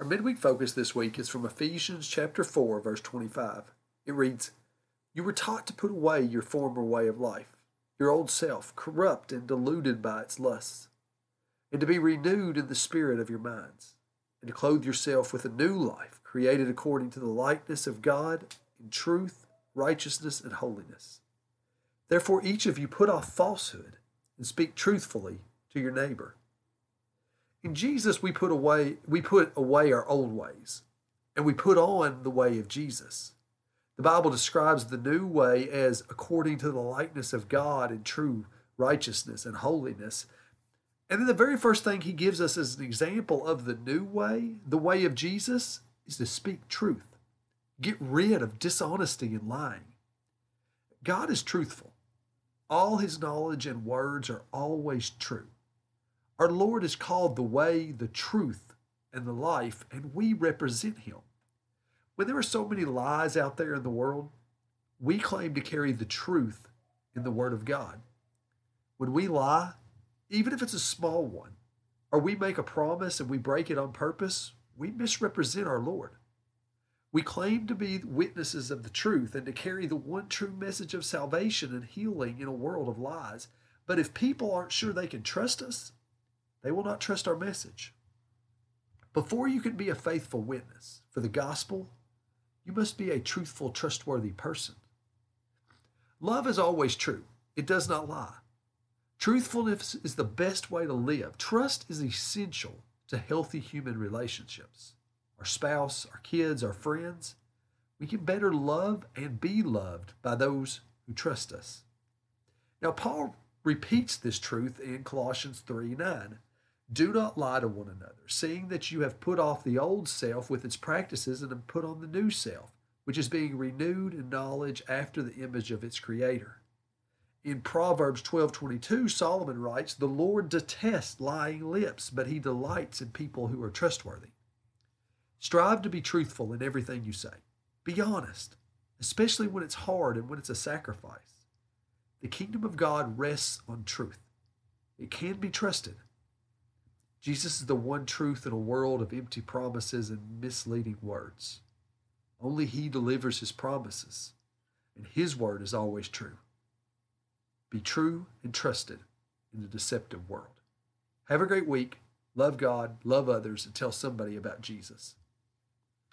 Our midweek focus this week is from Ephesians chapter 4, verse 25. It reads, You were taught to put away your former way of life, your old self, corrupt and deluded by its lusts, and to be renewed in the spirit of your minds, and to clothe yourself with a new life, created according to the likeness of God in truth, righteousness, and holiness. Therefore, each of you put off falsehood and speak truthfully to your neighbor in Jesus, we put away we put away our old ways, and we put on the way of Jesus. The Bible describes the new way as according to the likeness of God in true righteousness and holiness. And then the very first thing he gives us as an example of the new way, the way of Jesus, is to speak truth. Get rid of dishonesty and lying. God is truthful. All his knowledge and words are always true. Our Lord is called the way, the truth, and the life, and we represent him. When there are so many lies out there in the world, we claim to carry the truth in the Word of God. When we lie, even if it's a small one, or we make a promise and we break it on purpose, we misrepresent our Lord. We claim to be witnesses of the truth and to carry the one true message of salvation and healing in a world of lies. But if people aren't sure they can trust us, they will not trust our message. Before you can be a faithful witness for the gospel, you must be a truthful, trustworthy person. Love is always true, it does not lie. Truthfulness is the best way to live. Trust is essential to healthy human relationships. Our spouse, our kids, our friends, we can better love and be loved by those who trust us. Now, Paul repeats this truth in Colossians 3 9. Do not lie to one another, seeing that you have put off the old self with its practices and have put on the new self, which is being renewed in knowledge after the image of its creator. In Proverbs 12:22, Solomon writes, "The Lord detests lying lips, but he delights in people who are trustworthy." Strive to be truthful in everything you say. Be honest, especially when it's hard and when it's a sacrifice. The kingdom of God rests on truth. It can be trusted Jesus is the one truth in a world of empty promises and misleading words. Only He delivers His promises, and His word is always true. Be true and trusted in the deceptive world. Have a great week. Love God, love others, and tell somebody about Jesus.